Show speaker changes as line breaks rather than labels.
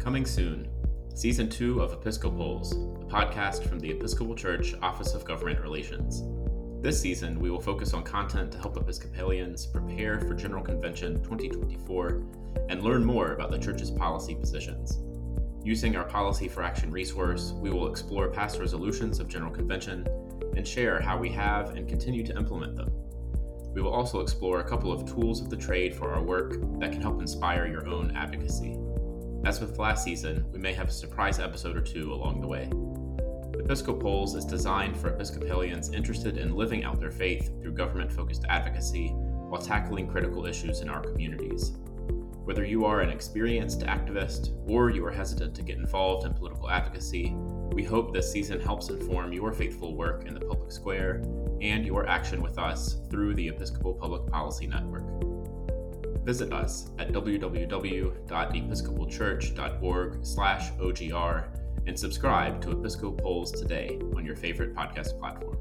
Coming soon, Season 2 of Episco-Pols, a podcast from the Episcopal Church Office of Government Relations. This season, we will focus on content to help Episcopalians prepare for General Convention 2024 and learn more about the Church's policy positions. Using our Policy for Action resource, we will explore past resolutions of General Convention and share how we have and continue to implement them. We will also explore a couple of tools of the trade for our work that can help inspire your own advocacy. As with last season, we may have a surprise episode or two along the way. Episco-Pols is designed for Episcopalians interested in living out their faith through government focused advocacy while tackling critical issues in our communities. Whether you are an experienced activist or you are hesitant to get involved in political advocacy, we hope this season helps inform your faithful work in the public square and your action with us through the Episcopal Public Policy Network. Visit us at www.episcopalchurch.org/ogr and subscribe to Episco-Pols today on your favorite podcast platform.